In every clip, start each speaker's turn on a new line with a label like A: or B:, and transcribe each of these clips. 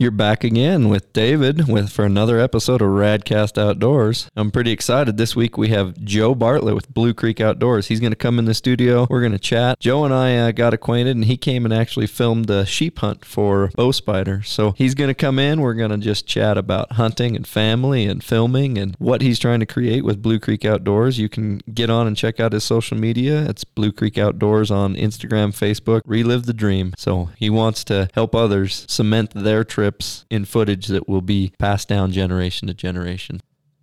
A: You're back again with David with for another episode of Radcast Outdoors. I'm pretty excited. This week we have Joe Bartlett with Blue Creek Outdoors. He's going to come in the studio. We're going to chat. Joe and I uh, got acquainted, and he came and actually filmed a sheep hunt for Bow Spider. So he's going to come in. We're going to just chat about hunting and family and filming and what he's trying to create with Blue Creek Outdoors. You can get on and check out his social media. It's Blue Creek Outdoors on Instagram, Facebook. Relive the dream. So he wants to help others cement their trip trips in footage that will be passed down generation to generation.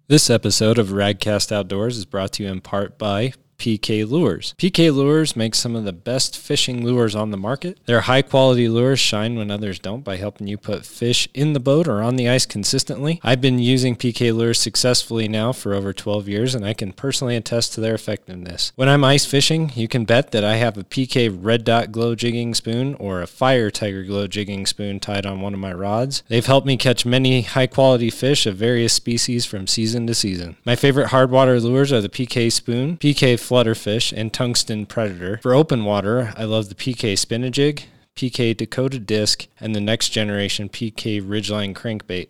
B: This episode of Radcast Outdoors is brought to you in part by PK Lures. PK Lures makes some of the best fishing lures on the market. Their high quality lures shine when others don't by helping you put fish in the boat or on the ice consistently. I've been using PK Lures successfully now for over 12 years and I can personally attest to their effectiveness. When I'm ice fishing, you can bet that I have a PK Red Dot Glow jigging spoon or a Fire Tiger Glow jigging spoon tied on one of my rods. They've helped me catch many high quality fish of various species from season to season. My favorite hardwater lures are the PK Spoon, PK flutterfish, and tungsten predator. For open water, I love the PK Spinajig, PK Dakota Disc, and the next generation PK Ridgeline Crankbait.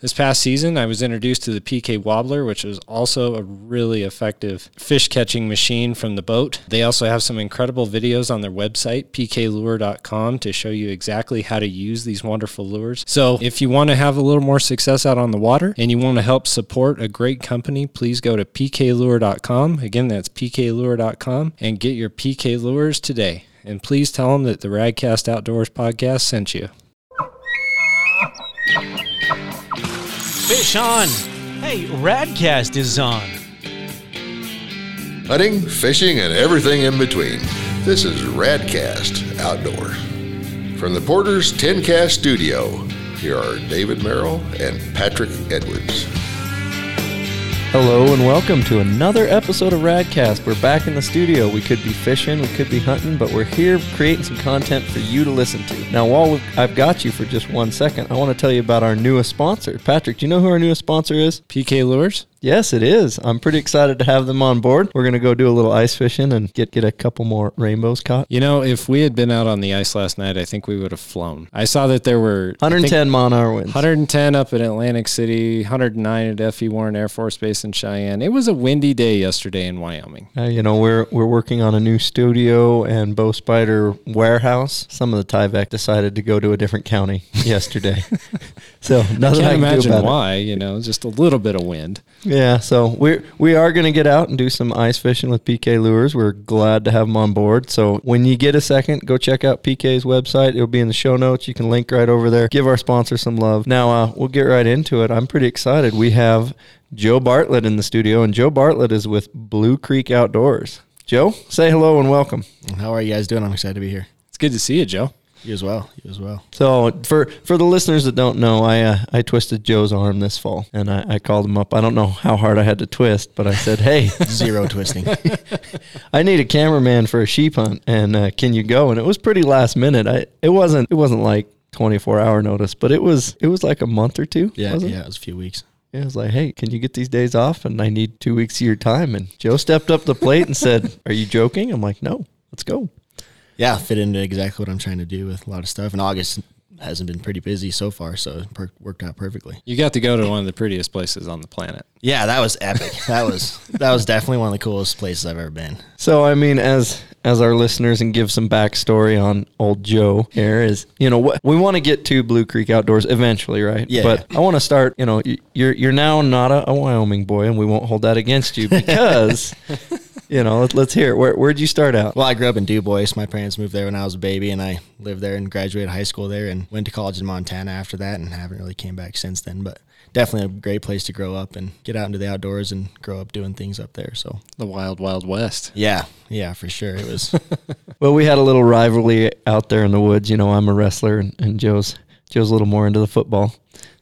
B: This past season, I was introduced to the PK Wobbler, which was also a really effective fish catching machine from the boat. They also have some incredible videos on their website, pklure.com, to show you exactly how to use these wonderful lures. So, if you want to have a little more success out on the water and you want to help support a great company, please go to pklure.com. Again, that's pklure.com and get your PK lures today. And please tell them that the Radcast Outdoors podcast sent you.
C: Fish on! Hey, Radcast is on.
D: Hunting, fishing, and everything in between. This is Radcast Outdoor. From the Porter's 10 Cast Studio, here are David Merrill and Patrick Edwards.
A: Hello and welcome to another episode of Radcast. We're back in the studio. We could be fishing, we could be hunting, but we're here creating some content for you to listen to. Now, while I've got you for just one second, I want to tell you about our newest sponsor. Patrick, do you know who our newest sponsor is?
B: PK Lures?
A: Yes, it is. I'm pretty excited to have them on board. We're going to go do a little ice fishing and get get a couple more rainbows caught.
B: You know, if we had been out on the ice last night, I think we would have flown. I saw that there were
A: 110 mile an hour winds.
B: 110 up in Atlantic City, 109 at F.E. Warren Air Force Base in Cheyenne. It was a windy day yesterday in Wyoming.
A: Uh, you know, we're we're working on a new studio and Bow Spider warehouse. Some of the Tyvek decided to go to a different county yesterday. so nothing I,
B: can't
A: I
B: imagine
A: can
B: why. You know, just a little bit of wind.
A: Yeah, so we we are going to get out and do some ice fishing with PK Lures. We're glad to have them on board. So when you get a second, go check out PK's website. It'll be in the show notes. You can link right over there. Give our sponsor some love. Now uh, we'll get right into it. I'm pretty excited. We have Joe Bartlett in the studio, and Joe Bartlett is with Blue Creek Outdoors. Joe, say hello and welcome.
E: How are you guys doing? I'm excited to be here.
B: It's good to see you, Joe.
E: You as well. You as well.
A: So for for the listeners that don't know, I uh, I twisted Joe's arm this fall, and I, I called him up. I don't know how hard I had to twist, but I said, "Hey,
E: Zero twisting.
A: I need a cameraman for a sheep hunt, and uh, can you go?" And it was pretty last minute. I it wasn't it wasn't like 24 hour notice, but it was it was like a month or two.
E: Yeah,
A: wasn't
E: yeah.
A: It?
E: It was a few weeks.
A: Yeah, it was like, "Hey, can you get these days off?" And I need two weeks of your time. And Joe stepped up the plate and said, "Are you joking?" I'm like, "No, let's go."
E: Yeah, fit into exactly what I'm trying to do with a lot of stuff. And August hasn't been pretty busy so far, so it per- worked out perfectly.
B: You got to go to one of the prettiest places on the planet.
E: Yeah, that was epic. that was that was definitely one of the coolest places I've ever been.
A: So I mean, as as our listeners and give some backstory on old Joe here is, you know, what we want to get to Blue Creek Outdoors eventually, right?
E: Yeah,
A: But I want to start. You know, you're you're now not a, a Wyoming boy, and we won't hold that against you because, you know, let, let's hear it. Where where'd you start out?
E: Well, I grew up in Dubois. My parents moved there when I was a baby, and I lived there and graduated high school there, and went to college in Montana after that, and haven't really came back since then. But definitely a great place to grow up and get out into the outdoors and grow up doing things up there. So
B: The wild, wild west.
E: yeah, yeah, for sure. It was
A: Well, we had a little rivalry out there in the woods. You know, I'm a wrestler, and, and Joe's Joe's a little more into the football.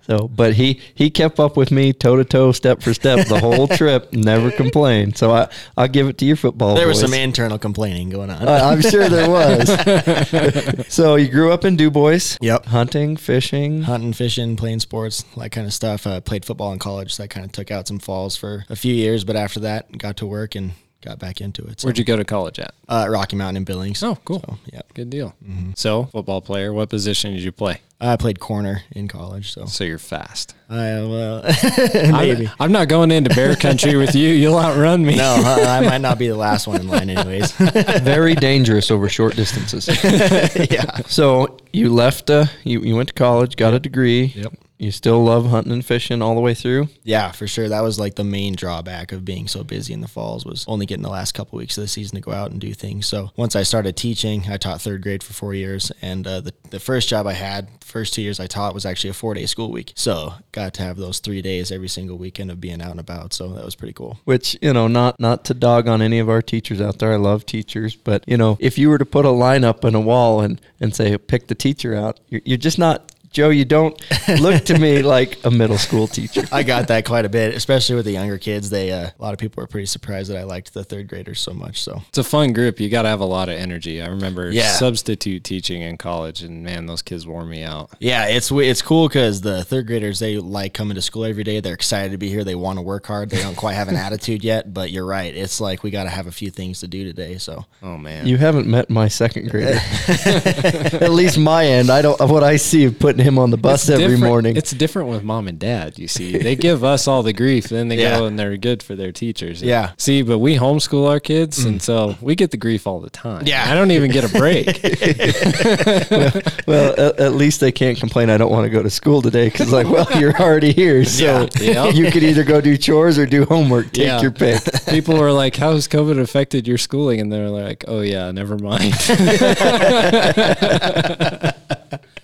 A: So, but he he kept up with me toe to toe, step for step, the whole trip. Never complained. So I I'll give it to your football.
E: there was
A: boys.
E: some internal complaining going on.
A: I- I'm sure there was. so you grew up in Dubois.
E: Yep.
A: Hunting, fishing.
E: hunting, fishing, playing sports, that kind of stuff. Uh, played football in college, so that kind of took out some falls for a few years. But after that, got to work and got back into it. So,
B: Where'd you go to college at?
E: uh, Rocky Mountain in Billings.
B: Oh, cool.
E: So, yeah.
B: Good deal. So, football player, what position did you play?
E: I played corner in college, so
B: So you're fast.
E: I well
B: I'm-
E: maybe.
B: I'm, not going into bear country with you. You'll outrun me.
E: No, I I might not be the last one in line, anyways.
A: Very dangerous over short distances.
E: yeah.
A: So you left. Uh, you you went to college, got a degree.
E: Yep.
A: You still love hunting and fishing all the way through.
E: Yeah, for sure. That was like the main drawback of being so busy in the falls was only getting the last couple weeks of the season to go out and do things. So once I started teaching, I taught third grade for four years, and uh, the the first job I had, first two years I taught was actually a four day school week. So got to have those three days every single weekend of being out and about. So that was pretty cool.
A: Which you know, not not to dog on any of our teachers out there. I love teachers, but you know, if you were to put a line up in a wall and and say pick the teacher out, you're, you're just not. Joe, you don't look to me like a middle school teacher.
E: I got that quite a bit, especially with the younger kids. They uh, a lot of people were pretty surprised that I liked the third graders so much. So
B: It's a fun group. You got to have a lot of energy. I remember
E: Yeah.
B: substitute teaching in college, and man, those kids wore me out.
E: Yeah, it's it's cool because the third graders they like coming to school every day. They're excited to be here. They want to work hard. They don't quite have an attitude yet, but you're right. It's like we got to have a few things to do today. So
B: Oh man,
A: You haven't met my second grader. At least my end. I don't. What I see of putting him on the bus every morning.
B: It's different with mom and dad. You see, they give us all the grief, then they
E: Yeah.
B: go and they're good for their teachers.
E: Yeah.
B: See, but we homeschool our kids, and mm. so we get the grief all the time.
E: Yeah.
B: I don't even get a break.
A: well, at, at least they can't complain. I don't want to go to school today because, like, well, you're already here, so
B: Yeah.
A: you could either go do chores or do homework. Take
B: Yeah.
A: your pick.
B: People were like, "How has COVID affected your schooling?" And they're like, "Oh yeah, never mind."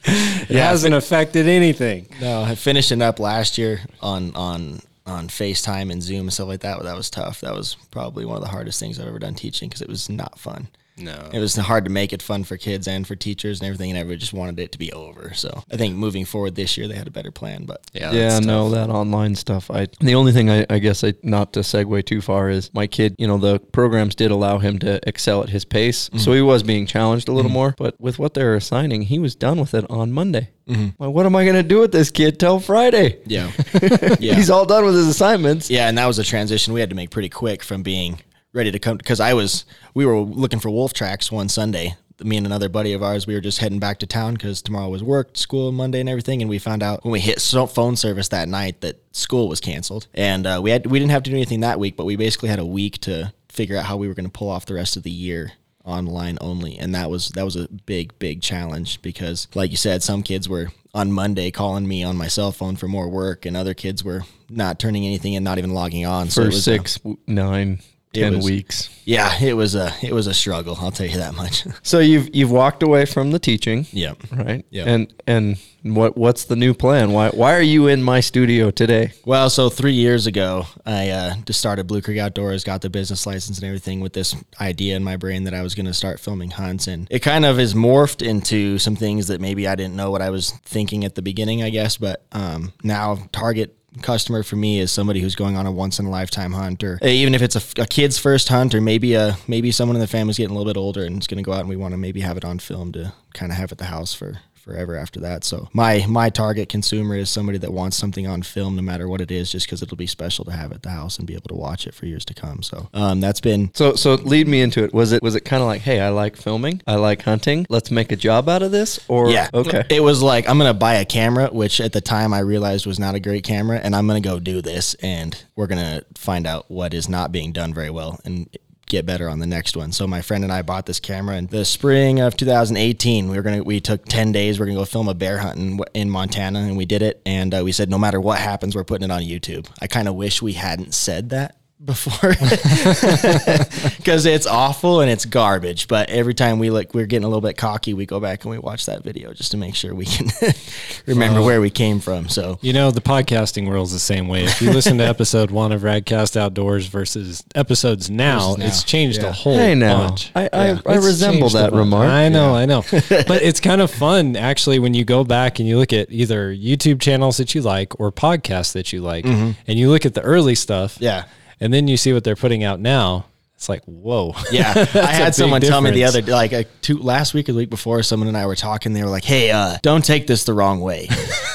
B: it hasn't affected anything.
E: no, I finishing up last year on on on FaceTime and Zoom and stuff like that. That was tough. That was probably one of the hardest things I've ever done teaching because it was not fun.
B: No.
E: It was hard to make it fun for kids and for teachers and everything, and everyone just wanted it to be over. So I think moving forward this year they had a better plan. But
B: Yeah.
A: yeah,
B: that's
A: no,
B: tough.
A: that online stuff. I the only thing I, I guess I not to segue too far is my kid. You know, the programs did allow him to excel at his pace,
B: Mm-hmm.
A: so he was being challenged a little more. But with what they were assigning, he was done with it on Monday. Well, what am I going to do with this kid till Friday?
E: yeah, yeah.
A: He's all done with his assignments.
E: Yeah, and that was a transition we had to make pretty quick from being ready to come because I was we were looking for wolf tracks one Sunday. Me and another buddy of ours, we were just heading back to town because tomorrow was work, school, Monday, and everything. And we found out when we hit phone service that night that school was canceled, and uh, we had we didn't have to do anything that week, but we basically had a week to figure out how we were going to pull off the rest of the year online only and that was that was a big big challenge because like you said some kids were on monday calling me on my cell phone for more work and other kids were not turning anything and not even logging on so it was a-
A: six, w- nine, ten
E: was-
A: weeks.
E: yeah it was a it was a struggle i'll tell you that much
A: So you've you've walked away from the teaching.
E: yeah
A: Right.
E: Yeah.
A: And and what what's the new plan? Why why are you in my studio today?
E: Well, so three years ago, I uh, just started Blue Creek Outdoors, got the business license and everything with this idea in my brain that I was going to start filming hunts. And it kind of is morphed into some things that maybe I didn't know what I was thinking at the beginning, I guess. But um, now, target customer for me is somebody who's going on a once in a lifetime hunt or even if it's a, a kid's first hunt or maybe a maybe someone in the family's getting a little bit older and is going to go out and we want to maybe have it on film to kind of have at the house for forever after that. So my my target consumer is somebody that wants something on film, no matter what it is, just because it'll be special to have at the house and be able to watch it for years to come. So um, that's been
A: So so lead me into it. Was it was it kind of like, hey, I like filming, I like hunting. Let's make a job out of this, or
E: yeah.
A: okay,
E: It was like I'm gonna buy a camera, which at the time I realized was not a great camera, and I'm gonna go do this, and we're gonna find out what is not being done very well and get better on the next one. So my friend and I bought this camera in the spring of 2018. We were gonna we took 10 days. We're gonna go film a bear hunt in, in Montana, and we did it. And uh, we said no matter what happens, we're putting it on YouTube. I kind of wish we hadn't said that before because it's awful and it's garbage but every time we look, we're getting a little bit cocky we go back and we watch that video just to make sure we can remember where we came from so
B: You know, the podcasting world's the same way. If you listen to episode one of Radcast Outdoors versus episodes now,
E: Versus now.
B: it's changed
E: Yeah.
B: a whole
A: hey now,
B: bunch.
A: I I,
E: Yeah.
A: I resemble that remark.
B: I know, I know. but it's kind of fun actually when you go back and you look at either YouTube channels that you like or podcasts that you like, and you look at the early stuff,
E: Mm-hmm. yeah
B: and then you see what they're putting out now. It's like, whoa.
E: yeah I had someone tell me the
B: difference.
E: other like a two last week or the week before someone and i were talking they were like hey uh don't take this the wrong way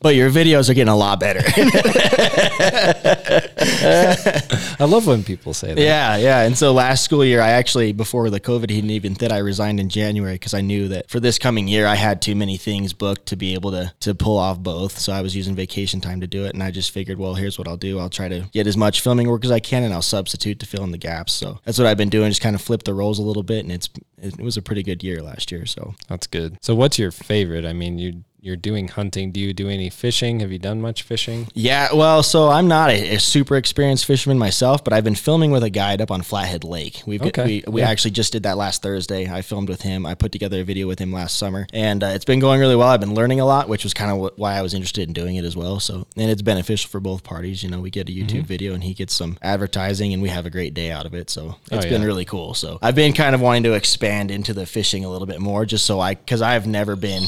E: But your videos are getting a lot better.
B: I love when people say that.
E: yeah, yeah. And so last school year, I actually, before the COVID hit even hit, I resigned in January because I knew that for this coming year, I had too many things booked to be able to to pull off both. So I was using vacation time to do it, and I just figured, well, here's what I'll do: I'll try to get as much filming work as I can, and I'll substitute to fill in the gaps. So that's what I've been doing, just kind of flip the roles a little bit, and it's it was a pretty good year last year. So
B: That's good. So, what's your favorite? I mean, you you're doing hunting. Do you do any fishing? Have you done much fishing?
E: Yeah, well, so I'm not a, a super experienced fisherman myself, but I've been filming with a guide up on Flathead Lake. We've
B: Okay,
E: we, we
B: yeah.
E: actually just did that last Thursday. I filmed with him. I put together a video with him last summer, and uh, it's been going really well. I've been learning a lot, which was kind of wh- why I was interested in doing it as well. So, and it's beneficial for both parties. You know, we get a YouTube
B: Mm-hmm.
E: video, and he gets some advertising, and we have a great day out of it. So it's
B: Oh,
E: been
B: yeah.
E: really cool. So I've been kind of wanting to expand into the fishing a little bit more, just so I because I've never been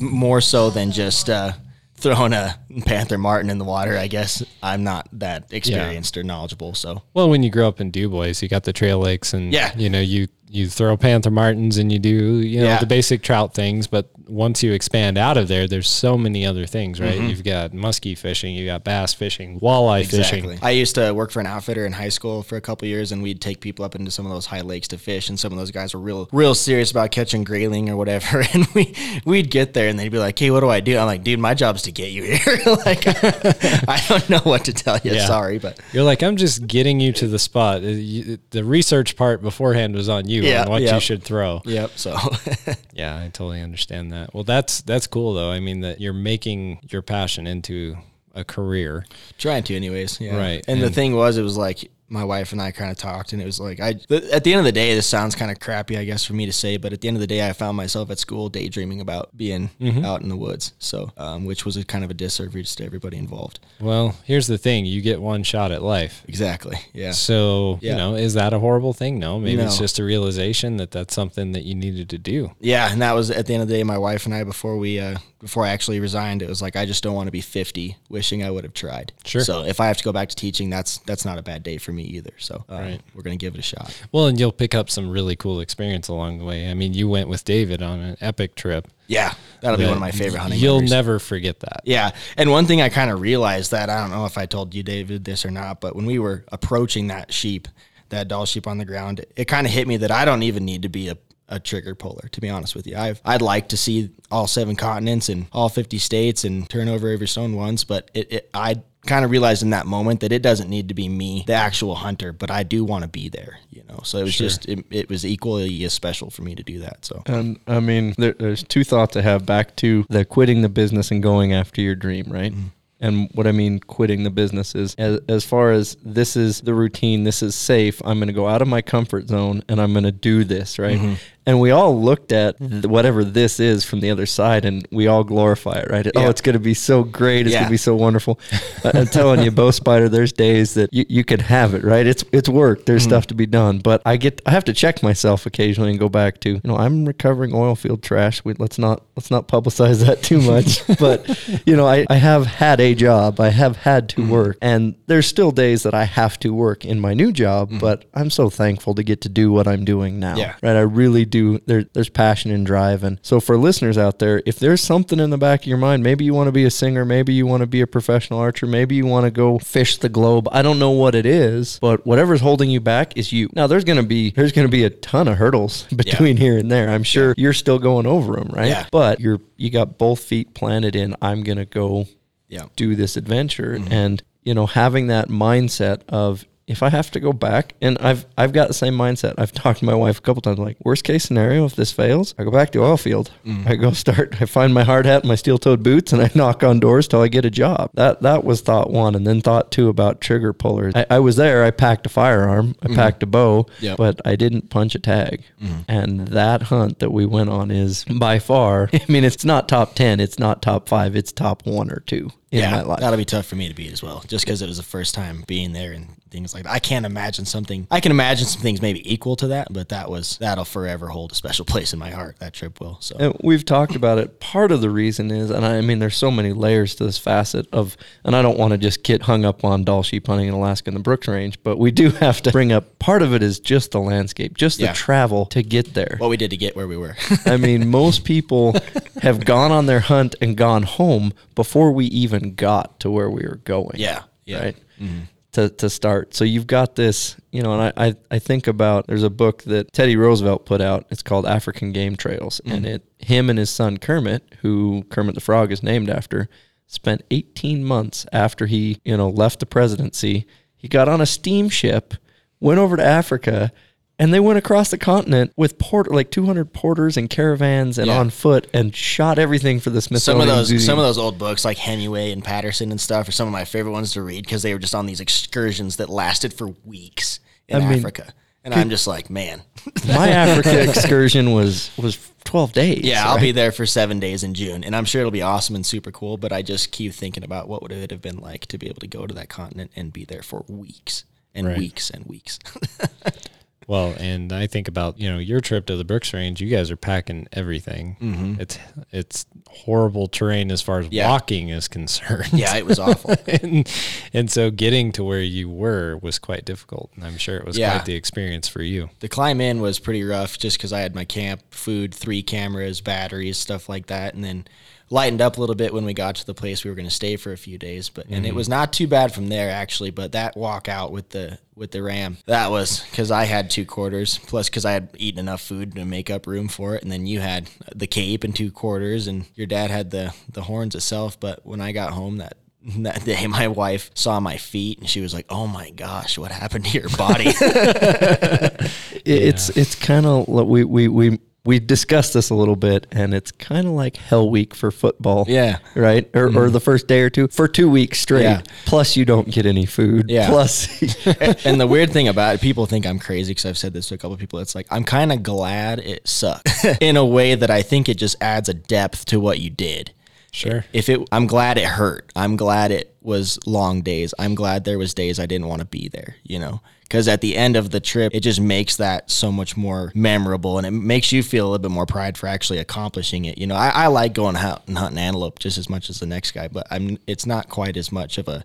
E: more so than just uh, throwing a panther martin in the water. I guess I'm not that experienced or knowledgeable. So
B: Well, when you grow up in Dubois, you got the trail lakes, and
E: Yeah.
B: you know you you throw panther martins and you do you know
E: Yeah.
B: the basic trout things. But once you expand out of there, there's so many other things, right?
E: Mm-hmm.
B: You've got muskie fishing, you got bass fishing, walleye fishing.
E: I used to work for an outfitter in high school for a couple years, and we'd take people up into some of those high lakes to fish. And some of those guys were real, real serious about catching grayling or whatever. And we we'd get there, and they'd be like, "Hey, what do I do?" I'm like, "Dude, my job's to get you here. like, I don't know what to tell you.
B: Yeah.
E: Sorry, but
B: You're like, I'm just getting you to the spot. Uh, The research part beforehand was on you
E: Yeah,
B: on what
E: yeah.
B: you should throw.
E: yep." So
B: Yeah, I totally understand that. Well, that's that's cool though. I mean that you're making your passion into a career.
E: trying to anyways yeah
B: Right,
E: and, the thing was it was like my wife and i kind of talked and it was like i th- at the end of the day this sounds kind of crappy i guess for me to say but at the end of the day i found myself at school daydreaming about being
B: Mm-hmm.
E: out in the woods so um, which was a kind of a disservice to everybody involved
B: Well, here's the thing: you get one shot at life.
E: exactly yeah
B: So,
E: Yeah.
B: you know, is that a horrible thing? No, maybe it's just a realization that that's something that you needed to do.
E: yeah and that was at the end of the day my wife and i before we uh before i actually resigned it was like i just don't want to be 50 wishing i would have tried
B: Sure.
E: so if i have to go back to teaching that's that's not a bad day for me either so um,
B: Right.
E: we're gonna give it a shot
B: Well, and you'll pick up some really cool experience along the way. I mean, you went with David on an epic trip.
E: yeah that'll be one of my favorite hunting
B: You'll
E: memories.
B: never forget that.
E: Yeah. And one thing I kind of realized that I don't know if I told you, David, this or not, but when we were approaching that sheep, that Dall sheep on the ground, it kind of hit me that I don't even need to be a, a trigger puller, to be honest with you. I've, I'd like to see all seven continents and all 50 states and turn over every stone once, but it, it I kind of realized in that moment that it doesn't need to be me, the actual hunter, but I do want to be there, you know? So it was just, it, it was equally as special for me to do that. So.
A: And I mean, there, there's two thoughts I have back to the quitting the business and going after your dream, right? Mm-hmm. And what I mean, quitting the business is as, as far as this is the routine, this is safe. I'm going to go out of my comfort zone and I'm going to do this, right? Mm-hmm. And we all looked at mm-hmm. whatever this is from the other side and we all glorify it, right? Oh, it's going to be so great. It's
E: Yeah.
A: going to be so wonderful. I'm telling you, bow spider, there's days that you, you can have it, right? It's it's work. There's mm-hmm. stuff to be done, but I get I have to check myself occasionally and go back to you know I'm recovering oil field trash. We, let's not let's not publicize that too much. but you know I, I have had a job. I have had to mm-hmm. work, and there's still days that I have to work in my new job. But I'm so thankful to get to do what I'm doing now.
E: Yeah.
A: Right. I really do. There, there's passion and drive, and so for listeners out there, if there's something in the back of your mind, maybe you want to be a singer, maybe you want to be a professional archer, maybe you want to go fish the globe. I don't know what it is, but whatever's holding you back is you. Now there's gonna be there's gonna be a ton of hurdles between here and there. I'm sure you're still going over them, right?
E: Yeah.
A: But you're you got both feet planted in. I'm gonna go
E: Yeah.
A: do this adventure mm-hmm. and you know having that mindset of if I have to go back and I've I've got the same mindset. I've talked to my wife a couple times like worst case scenario if this fails, I go back to oil field. Mm. I go start I find my hard hat and my steel toed boots and I knock on doors till I get a job. That that was thought one and then thought two about trigger pullers. I, I was there, I packed a firearm, I mm. packed a bow,
E: Yep.
A: but I didn't punch a tag. Mm. And that hunt that we went on is by far I mean it's not top ten, it's not top five, it's top one or two. in
E: yeah,
A: my life.
E: that'll be tough for me to beat as well, just because it was the first time being there and things like that. I can't imagine something. I can imagine some things maybe equal to that, but that was that'll forever hold a special place in my heart. That trip will. So
A: And we've talked about it. Part of the reason is, and I mean, there's so many layers to this facet of, and I don't want to just get hung up on Dall sheep hunting in Alaska and the Brooks Range, but we do have to bring up part of it is just the landscape, just the travel to get there.
E: what we did to get where we were.
A: I mean, most people have gone on their hunt and gone home before we even got to where we were going.
E: Yeah, yeah.
A: Right. Mm-hmm. To, to start. So you've got this, you know, and I, I, I think about there's a book that Teddy Roosevelt put out. It's called African Game Trails. Mm-hmm. And it him and his son Kermit, who Kermit the Frog is named after, spent 18 months after he, you know, left the presidency. He got on a steamship, went over to Africa, and they went across the continent with port like 200 porters and caravans and
E: Yeah.
A: on foot and shot everything for the
E: some
A: Smithsonian
E: of those
A: Museum.
E: some of those old books like Hemingway and Patterson and stuff are some of my favorite ones to read because they were just on these excursions that lasted for weeks in
A: I mean,
E: Africa. And I'm just like, man,
A: My Africa excursion was was 12 days.
E: yeah, I'll
A: right?
E: be there for seven days in June, and I'm sure it'll be awesome and super cool. But I just keep thinking about what would it have been like to be able to go to that continent and be there for weeks and
B: Right.
E: weeks and weeks.
B: Well, and I think about you know your trip to the Brooks Range. You guys are packing everything. Mm-hmm. It's it's horrible terrain as far as
E: Yeah.
B: walking is concerned.
E: yeah, it was awful.
B: and, and so getting to where you were was quite difficult. And I'm sure it was
E: Yeah.
B: quite the experience for you.
E: The climb in was pretty rough just because I had my camp, food, three cameras, batteries, stuff like that, and then lightened up a little bit when we got to the place we were going to stay for a few days. But and it mm-hmm. was not too bad from there actually. But that walk out with the with the ram that was because I had two quarters plus because I had eaten enough food to make up room for it, and then you had the cape and two quarters, and your dad had the the horns itself. But when I got home that. That day, my wife saw my feet and she was like, "Oh my gosh, what happened to your body?"
A: It- It's it's kind of we we we we discussed this a little bit, and it's kind of like Hell Week for football.
E: Yeah.
A: right. Or, or mm-hmm. the first day or two for two weeks straight.
E: Yeah.
A: Plus, you don't get any food.
E: Yeah.
A: Plus,
E: and the weird thing about it, people think I'm crazy because I've said this to a couple of people. It's like I'm kind of glad it sucked in a way that I think it just adds a depth to what you did.
B: Sure.
E: If it, I'm glad it hurt. I'm glad it was long days. I'm glad there was days I didn't want to be there. You know, because at the end of the trip, it just makes that so much more memorable, and it makes you feel a little bit more pride for actually accomplishing it. You know, I, I like going out and hunting antelope just as much as the next guy, but I'm. It's not quite as much of a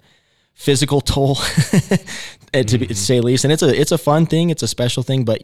E: physical toll, to, be, to mm-hmm. say least. And it's a it's a fun thing. It's a special thing, but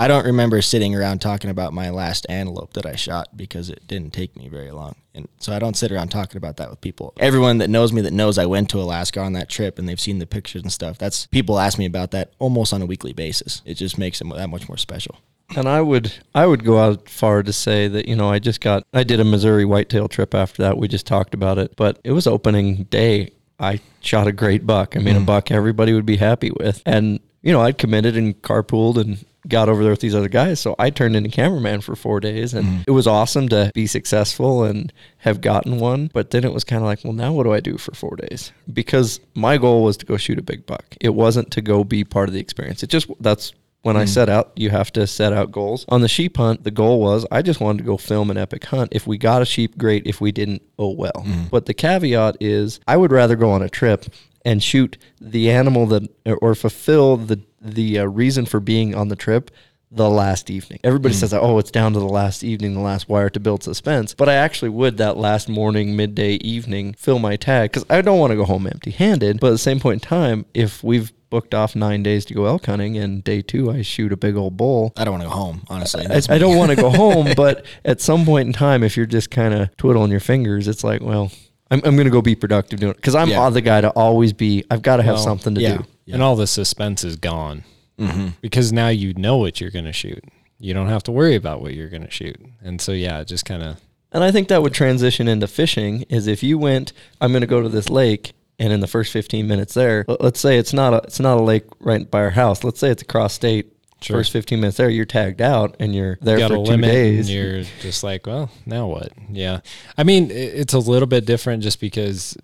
E: I don't remember sitting around talking about my last antelope that I shot because it didn't take me very long. And so I don't sit around talking about that with people. Everyone that knows me that knows I went to Alaska on that trip and they've seen the pictures and stuff. That's people ask me about that almost on a weekly basis. It just makes it that much more special.
A: and I would I would go out far to say that you know I just got I did a Missouri whitetail trip after that. We just talked about it, but it was opening day. I shot a great buck. I mean, a mm. buck everybody would be happy with, and you know I'd committed and carpooled and got over there with these other guys. So I turned into cameraman for four days and mm-hmm. it was awesome to be successful and have gotten one. But then it was kind of like, well, now what do I do for four days? Because my goal was to go shoot a big buck. It wasn't to go be part of the experience. It just, that's when I mm-hmm. set out, you have to set out goals. On the sheep hunt, the goal was I just wanted to go film an epic hunt. If we got a sheep, great. If we didn't, oh well. Mm-hmm. But the caveat is I would rather go on a trip and shoot the animal that or fulfill the the uh, reason for being on the trip the last evening. Everybody says, "Oh, it's down to the last evening, the last wire to build suspense." But I actually would that last morning, midday, evening fill my tag because I don't want to go home empty-handed. But at the same point in time, if we've booked off nine days to go elk hunting, and day two I shoot a big old bull.
E: I don't want to go home, honestly.
A: I, I don't want to go home, but at some point in time, if you're just kind of twiddling your fingers, it's like, well, I'm, I'm going to go be productive doing it because I'm
E: Yeah.
A: the guy to always be. I've got to have
B: Well,
A: something to
E: yeah.
A: do.
B: And all the suspense is gone mm-hmm. because now you know what you're going to shoot. You don't have to worry about what you're going to shoot. And so, yeah, it just kind of,
A: And I think that would transition into fishing. Is if you went, I'm going to go to this lake, and in the first 15 minutes there, let- let's say it's not a it's not a lake right by our house. Let's say it's across state.
B: Sure.
A: First 15 minutes there, you're tagged out, and you're there
B: got
A: for two days.
B: and you're just like, well, now what? Yeah. I mean, it's a little bit different just because,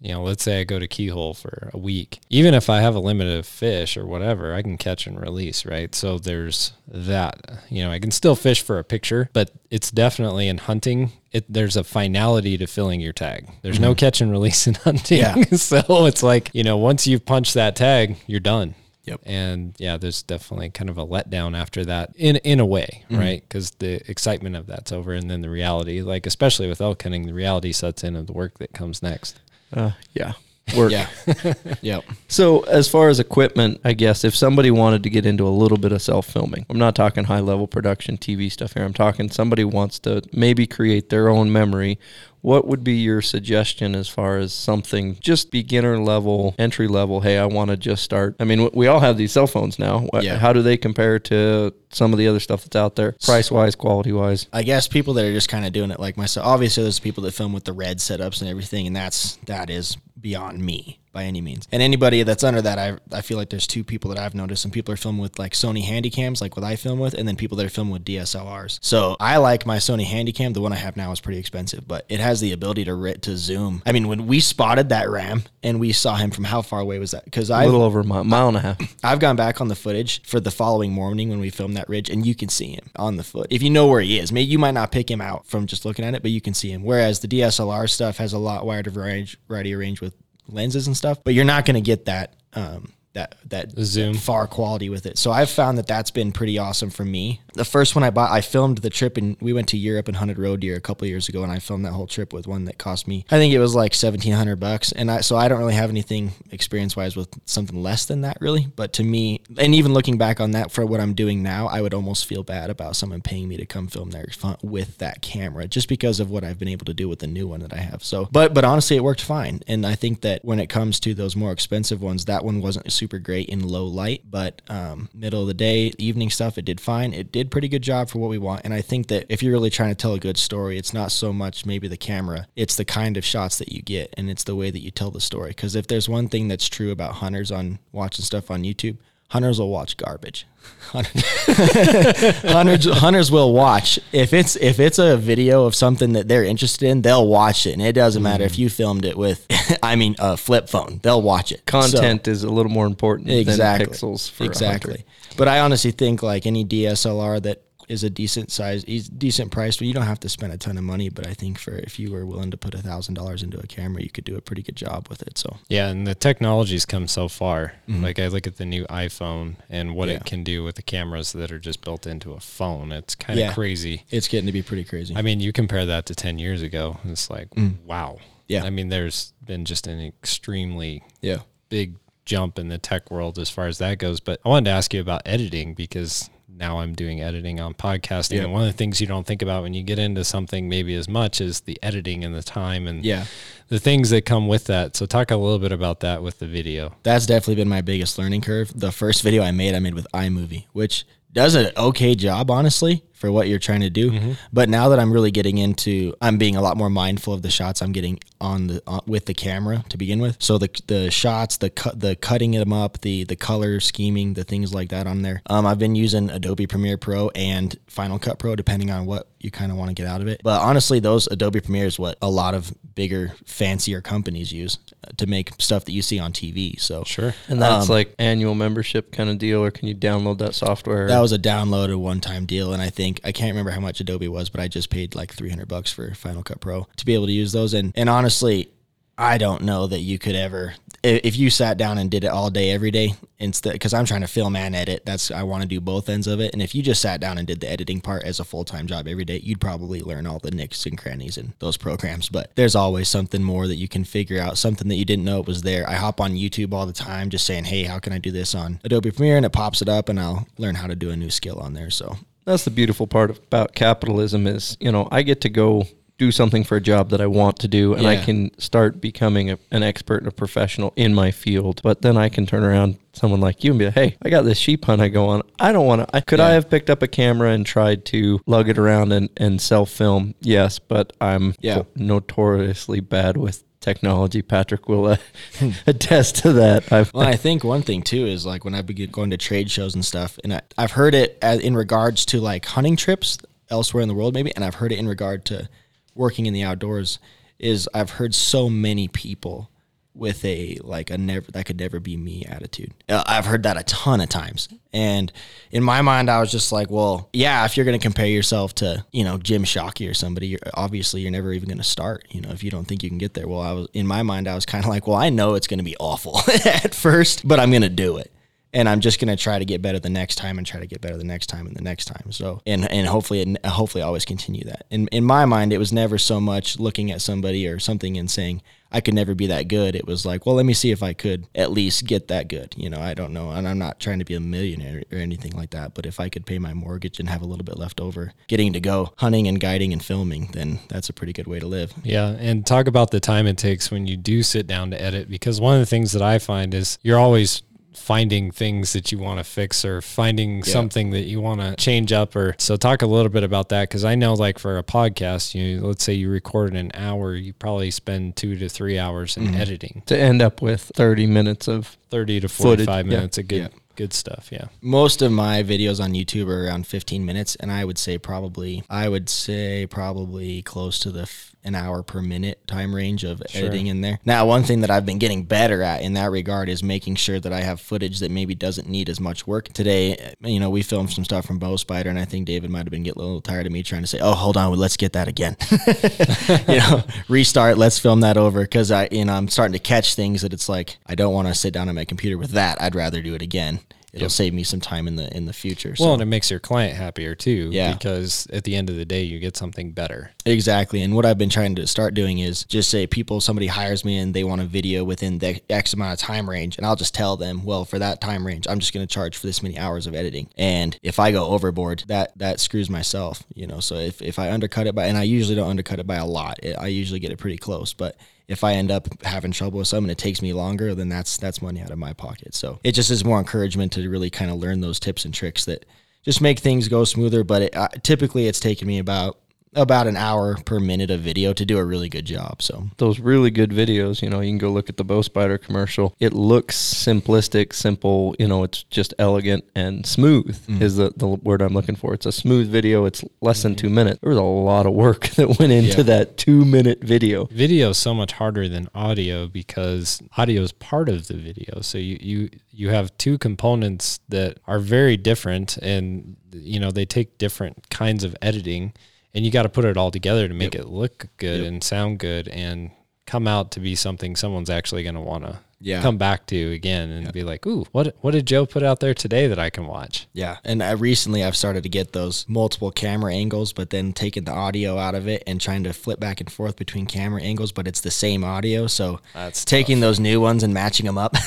B: You know, let's say I go to Keyhole for a week. Even if I have a limit of fish or whatever, I can catch and release, right? So there's that. You know, I can still fish for a picture, but it's definitely in hunting. It, there's a finality to filling your tag. There's no mm-hmm. catch and release in hunting.
E: Yeah.
B: so it's like, you know, once you've punched that tag, you're done.
E: Yep.
B: And yeah, there's definitely kind of a letdown after that in in a way, right? Because the excitement of that's over, and then the reality, like especially with elk hunting, the reality sets in of the work that comes next.
A: Uh, yeah. Work.
E: Yeah. yep.
A: So, as far as equipment, I guess if somebody wanted to get into a little bit of self filming, I'm not talking high level production TV stuff here. I'm talking somebody wants to maybe create their own memory. What would be your suggestion as far as something just beginner level, entry level? Hey, I want to just start. I mean, we all have these cell phones now.
E: Yeah.
A: How do they compare to some of the other stuff that's out there, price wise, quality wise?
E: I guess people that are just kind of doing it like myself. Obviously, there's people that film with the red setups and everything, and that's that is beyond me by any means. And anybody that's under that, I I feel like there's two people that I've noticed. Some people are filming with like Sony Handycams, like what I film with, and then people that are filming with DSLRs. So I like my Sony Handycam. The one I have now is pretty expensive, but it has the ability to ri- to zoom. I mean, when we spotted that ram and we saw him from how far away was that? Because
A: A
E: I
A: little over a mile, mile and a half.
E: I've gone back on the footage for the following morning when we filmed that ridge, and you can see him on the foot. If you know where he is, maybe you might not pick him out from just looking at it, but you can see him. Whereas the DSLR stuff has a lot wider range, variety of range with lenses and stuff, but you're not going to get that. Um, that that
B: zoom.
E: far quality with it. So I've found that that's been pretty awesome for me. The first one I bought, I filmed the trip and we went to Europe and hunted roe deer a couple years ago, and I filmed that whole trip with one that cost me, I think it was like seventeen hundred bucks. And I so I don't really have anything experience wise with something less than that really. But to me, and even looking back on that for what I'm doing now, I would almost feel bad about someone paying me to come film their fun with that camera just because of what I've been able to do with the new one that I have. So, but but honestly, it worked fine. And I think that when it comes to those more expensive ones, that one wasn't super great in low light, but um, middle of the day, evening stuff, it did fine. It did pretty good job for what we want. And I think that if you're really trying to tell a good story, it's not so much maybe the camera, it's the kind of shots that you get, and it's the way that you tell the story. Because if there's one thing that's true about hunters on watching stuff on YouTube. Hunters will watch garbage. hunters, hunters will watch if it's if it's a video of something that they're interested in, they'll watch it, and it doesn't matter if mm. you filmed it with, I mean, a flip phone. They'll watch it. So-
A: Content is a little more important
E: exactly
A: than pixels for
E: exactly. But I honestly think like any DSLR that is a decent size, decent price, but you don't have to spend a ton of money. But I think for if you were willing to put a thousand dollars into a camera, you could do a pretty good job with it. So
B: Yeah, and the technology's come so far. Like I look at the new iPhone and what
E: Mm-hmm. Yeah.
B: it can do with the cameras that are just built into a phone. It's kind of
E: Yeah.
B: crazy.
E: it's getting to be pretty crazy.
B: I mean, you compare that to 10 years ago, and it's like, wow.
E: Mm. Yeah.
B: I mean, there's been just an extremely
E: yeah.
B: big jump in the tech world as far as that goes. But I wanted to ask you about editing because now I'm doing editing on podcasting. And one of the things you don't think about when you get into something maybe as much is the editing and the time and
E: Yeah.
B: the things that come with that. So talk a little bit about that with the video.
E: That's definitely been my biggest learning curve. The first video I made, I made with iMovie, which does an okay job, honestly, for what you're trying to do. But now that I'm really getting into, I'm being a lot more mindful of the shots I'm getting on the on, with the camera to begin with. So the the shots, the cut, the cutting them up, the the color scheming, the things like that on there. Um, I've been using Adobe Premiere Pro and Final Cut Pro, depending on what you kind of want to get out of it. But honestly, those Adobe Premiere is what a lot of bigger, fancier companies use uh, to make stuff that you see on TV. So
B: Sure.
A: And that's
E: Um,
A: like annual membership kind of deal, or can you download that software?
E: That was a downloaded one time deal, and I think I can't remember how much Adobe was, but I just paid like three hundred bucks for Final Cut Pro to be able to use those. And and honestly, I don't know that you could ever if you sat down and did it all day every day instead because I'm trying to film and edit. That's I want to do both ends of it. And if you just sat down and did the editing part as a full time job every day, you'd probably learn all the nicks and crannies in those programs. But there's always something more that you can figure out, something that you didn't know was there. I hop on YouTube all the time, just saying, "Hey, how can I do this on Adobe Premiere?" and it pops it up, and I'll learn how to do a new skill on there. So
A: That's the beautiful part about capitalism is, you know, I get to go do something for a job that I want to do and I can start becoming a, an expert and a professional in my field. But then I can turn around someone like you and be like, "Hey, I got this sheep hunt I go on. I don't want to I could I have picked up a camera and tried to lug it around and and self-film? Yes, but I'm
E: Yeah.
A: notoriously bad with technology. Patrick will uh, attest to that. I've
E: Well, I think one thing too is like when I begin going to trade shows and stuff, and I, I've heard it as, in regards to like hunting trips elsewhere in the world, maybe, and I've heard it in regard to working in the outdoors. Is I've heard so many people with a like a never that could never be me attitude. Uh, I've heard that a ton of times. And in my mind I was just like, well, yeah, if you're going to compare yourself to, you know, Jim Shockey or somebody, you're, obviously you're never even going to start, you know, if you don't think you can get there. Well, I was in my mind I was kind of like, well, I know it's going to be awful at first, but I'm going to do it and I'm just gonna try to get better the next time and try to get better the next time and the next time. So and and hopefully and hopefully always continue that. In in my mind, it was never so much looking at somebody or something and saying I could never be that good. It was like, well, let me see if I could at least get that good. You know, I don't know, and I'm not trying to be a millionaire or anything like that. But if I could pay my mortgage and have a little bit left over, getting to go hunting and guiding and filming, then that's a pretty good way to live.
B: Yeah, and talk about the time it takes when you do sit down to edit because one of the things that I find is you're always finding things that you want to fix or finding yeah. something that you want to change up or so talk a little bit about that because i know like for a podcast you let's say you record an hour you probably spend two to three hours in mm-hmm. editing
A: to end up with 30 minutes of
B: 30 to 45 footage. minutes yeah. of good yeah. good stuff yeah
E: most of my videos on youtube are around 15 minutes and i would say probably i would say probably close to the f- an hour per minute time range of sure. editing in there. Now, one thing that I've been getting better at in that regard is making sure that I have footage that maybe doesn't need as much work. Today, you know, we filmed some stuff from Bow Spider, and I think David might have been getting a little tired of me trying to say, "Oh, hold on, let's get that again." you know, restart, let's film that over because I, you know, I'm starting to catch things that it's like I don't want to sit down on my computer with that. I'd rather do it again it'll yep. save me some time in the in the future.
B: So. Well, and it makes your client happier too. Yeah. Because at the end of the day, you get something better.
E: Exactly. And what I've been trying to start doing is just say people somebody hires me and they want a video within the X amount of time range, and I'll just tell them, well, for that time range, I'm just going to charge for this many hours of editing. And if I go overboard, that that screws myself. You know. So if if I undercut it by, and I usually don't undercut it by a lot, I usually get it pretty close, but if I end up having trouble with something, it takes me longer, then that's that's money out of my pocket. So it just is more encouragement to really kind of learn those tips and tricks that just make things go smoother. But it, uh, typically, it's taken me about about an hour per minute of video to do a really good job. So
A: those really good videos, you know, you can go look at the Bow Spider commercial. It looks simplistic, simple. You know, it's just elegant and smooth mm-hmm. is the, the word I'm looking for. It's a smooth video. It's less than two minutes. There was a lot of work that went into yeah. that two minute video.
B: Video is so much harder than audio because audio is part of the video. So you you you have two components that are very different and you know they take different kinds of editing and you got to put it all together to make yep. it look good yep. and sound good and come out to be something someone's actually going to want to yeah. come back to again and yeah. be like, "Ooh, what what did Joe put out there today that I can watch?"
E: Yeah, and I, recently I've started to get those multiple camera angles, but then taking the audio out of it and trying to flip back and forth between camera angles, but it's the same audio. So that's taking tough. those new ones and matching them up.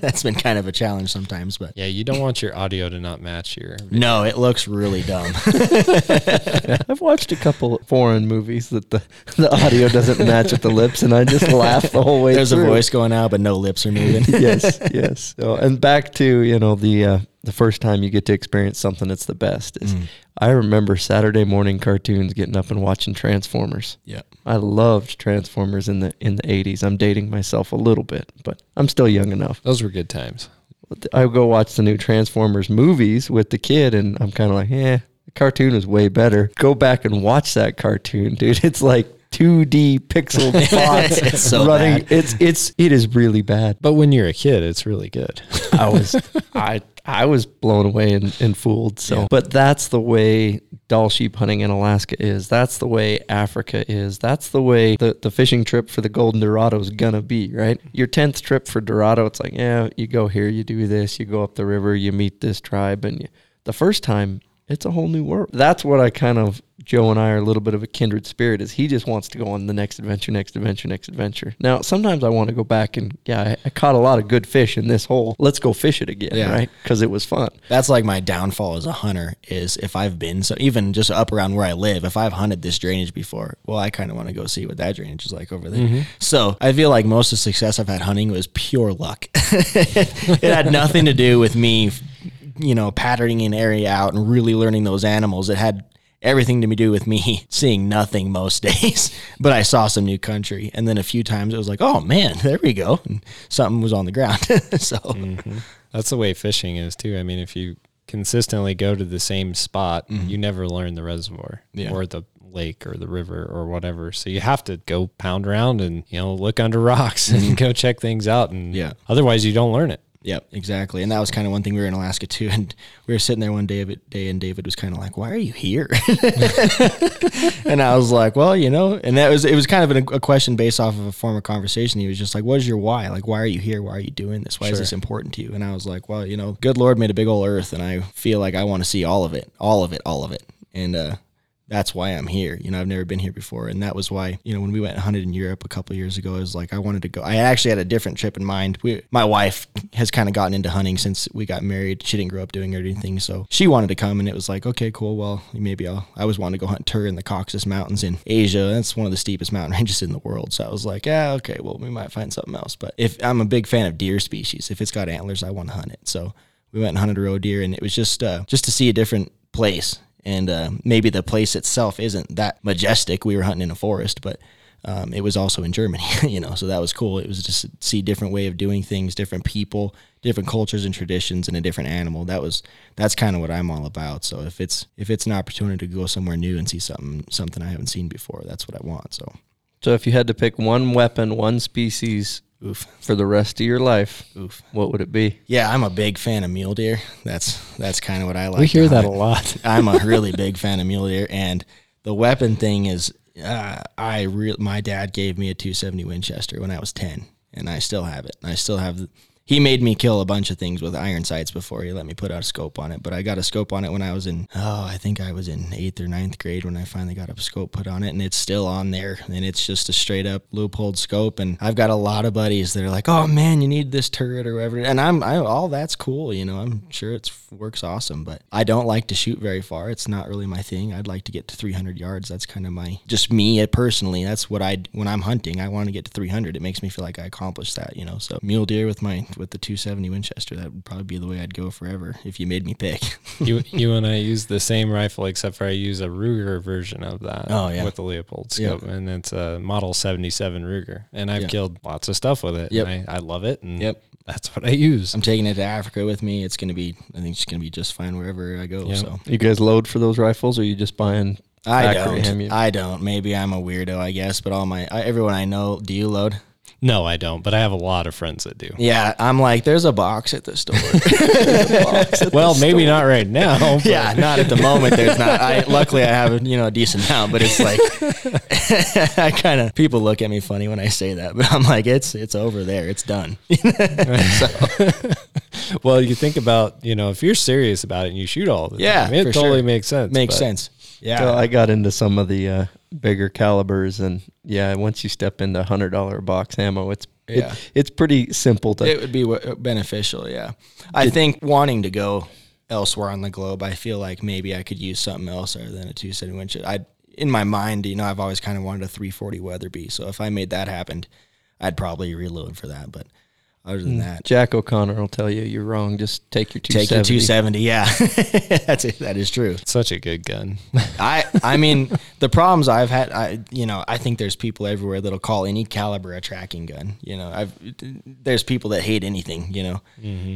E: that's been kind of a challenge sometimes, but
B: yeah, you don't want your audio to not match your.
E: Video. No, it looks really dumb.
A: I've watched a couple foreign movies that the the audio doesn't match with the lips, and I just laugh the whole way.
E: There's
A: through.
E: a voice going out, but no lips lips are moving.
A: yes, yes. So, and back to you know the uh, the first time you get to experience something that's the best is. Mm. I remember Saturday morning cartoons, getting up and watching Transformers.
E: Yeah,
A: I loved Transformers in the in the eighties. I'm dating myself a little bit, but I'm still young enough.
B: Those were good times.
A: I go watch the new Transformers movies with the kid, and I'm kind of like, yeah, the cartoon is way better. Go back and watch that cartoon, dude. It's like 2D pixel fonts it's so running. Bad. It's it's it is really bad.
B: But when you're a kid, it's really good.
A: I was I I was blown away and, and fooled. So, yeah. but that's the way Dall sheep hunting in Alaska is. That's the way Africa is. That's the way the, the fishing trip for the golden Dorado is gonna be. Right, your tenth trip for Dorado, it's like yeah, you go here, you do this, you go up the river, you meet this tribe, and you, the first time it's a whole new world. That's what I kind of Joe and I are a little bit of a kindred spirit is he just wants to go on the next adventure, next adventure, next adventure. Now, sometimes I want to go back and yeah, I, I caught a lot of good fish in this hole. Let's go fish it again, yeah. right? Because it was fun.
E: That's like my downfall as a hunter is if I've been so even just up around where I live, if I've hunted this drainage before, well, I kind of want to go see what that drainage is like over there. Mm-hmm. So I feel like most of the success I've had hunting was pure luck. it had nothing to do with me you know, patterning an area out and really learning those animals. It had everything to do with me seeing nothing most days, but I saw some new country. And then a few times it was like, oh man, there we go. And something was on the ground. so mm-hmm.
B: that's the way fishing is too. I mean, if you consistently go to the same spot, mm-hmm. you never learn the reservoir yeah. or the lake or the river or whatever. So you have to go pound around and you know look under rocks and go check things out. And
E: Yeah.
B: otherwise you don't learn it.
E: Yep, exactly. And that was kind of one thing we were in Alaska too. And we were sitting there one day, day and David was kind of like, "Why are you here?" and I was like, "Well, you know." And that was it was kind of an, a question based off of a former conversation. He was just like, "What is your why? Like, why are you here? Why are you doing this? Why is this important to you?" And I was like, "Well, you know, good Lord made a big old earth, and I feel like I want to see all of it, all of it, all of it." And uh, that's why I'm here. You know, I've never been here before, and that was why you know when we went and hunted in Europe a couple years ago, I was like I wanted to go. I actually had a different trip in mind. We, my wife has kind of gotten into hunting since we got married. She didn't grow up doing or anything, so she wanted to come, and it was like okay, cool. Well, maybe I'll. I always wanted to go hunt tur in the Caucasus Mountains in Asia. That's one of the steepest mountain ranges in the world. So I was like, yeah, okay, well we might find something else. But if I'm a big fan of deer species, if it's got antlers, I want to hunt it. So we went and hunted a roe deer, and it was just uh, just to see a different place. And uh, maybe the place itself isn't that majestic. We were hunting in a forest, but um, it was also in Germany, you know, so that was cool. It was just see different way of doing things, different people, different cultures and traditions, and a different animal. That was that's kind of what I'm all about. So if it's if it's an opportunity to go somewhere new and see something something I haven't seen before, that's what I want. So
A: So if you had to pick one weapon, one species
E: oof,
A: for the rest of your life,
E: oof.
A: what would it be?
E: Yeah, I'm a big fan of mule deer. That's that's kind of what I like.
B: we hear that a lot.
E: I'm a really big fan of mule deer, and the weapon thing is, uh, I re- my dad gave me a 270 Winchester when I was 10, and I still have it. I still have. He made me kill a bunch of things with iron sights before he let me put out a scope on it. But I got a scope on it when I was in, oh, I think I was in eighth or ninth grade when I finally got a scope put on it, and it's still on there. And it's just a straight up Leupold scope. And I've got a lot of buddies that are like, oh man, you need this turret or whatever. And I'm, I, all that's cool, you know. I'm sure it works awesome, but I don't like to shoot very far. It's not really my thing. I'd like to get to 300 yards. That's kind of my, just me uh, personally. That's what I, when I'm hunting, I want to get to 300. It makes me feel like I accomplished that, you know. So mule deer with my with the 270 Winchester, that would probably be the way I'd go forever if you made me pick.
B: you you and I use the same rifle except for I use a Ruger version of that.
E: Oh, yeah.
B: with the Leupold
E: Yeah.
B: scope, and it's a Model seventy seven Ruger, and I've
E: Yeah.
B: killed lots of stuff with it.
E: Yep.
B: and I, I love it, and
E: Yep.
B: that's what I use.
E: I'm taking it to Africa with me. It's gonna be, I think it's gonna be just fine wherever I go.
B: Yeah.
E: So
A: You guys load for those rifles, or you just buying?
E: I don't. I don't. Maybe I'm a weirdo, I guess. But all my I, everyone I know, do you load?
B: No, I don't, but I have a lot of friends that do.
E: Yeah, I'm like, there's a box at the store. At the
B: Well, maybe
E: store.
B: not right now.
E: Yeah, not at the moment. There's not. I luckily I have you know a decent amount, but it's like I kind of people look at me funny when I say that, but I'm like it's it's over there. It's done.
B: Well, you think about you know if you're serious about it and you shoot all the
E: Yeah,
B: time, it totally
E: sure.
B: makes sense.
E: Makes sense. Yeah.
A: So I got into some of the uh, bigger calibers, and yeah, once you step into hundred dollar box ammo, it's it- it's pretty simple to.
E: it would be w- beneficial. Yeah, I think wanting to go elsewhere on the globe, I feel like maybe I could use something else other than a 270 Winchester. I in my mind, you know, I've always kind of wanted a 340 Weatherby. So if I made that happen, I'd probably reload for that. But other than that,
A: Jack O'Connor will tell you you're wrong. Just take your two
E: take your 270. Yeah, that's it. That is true.
B: Such a good gun.
E: I I mean the problems I've had I you know I think there's people everywhere that'll call any caliber a tracking gun you know I've there's people that hate anything you know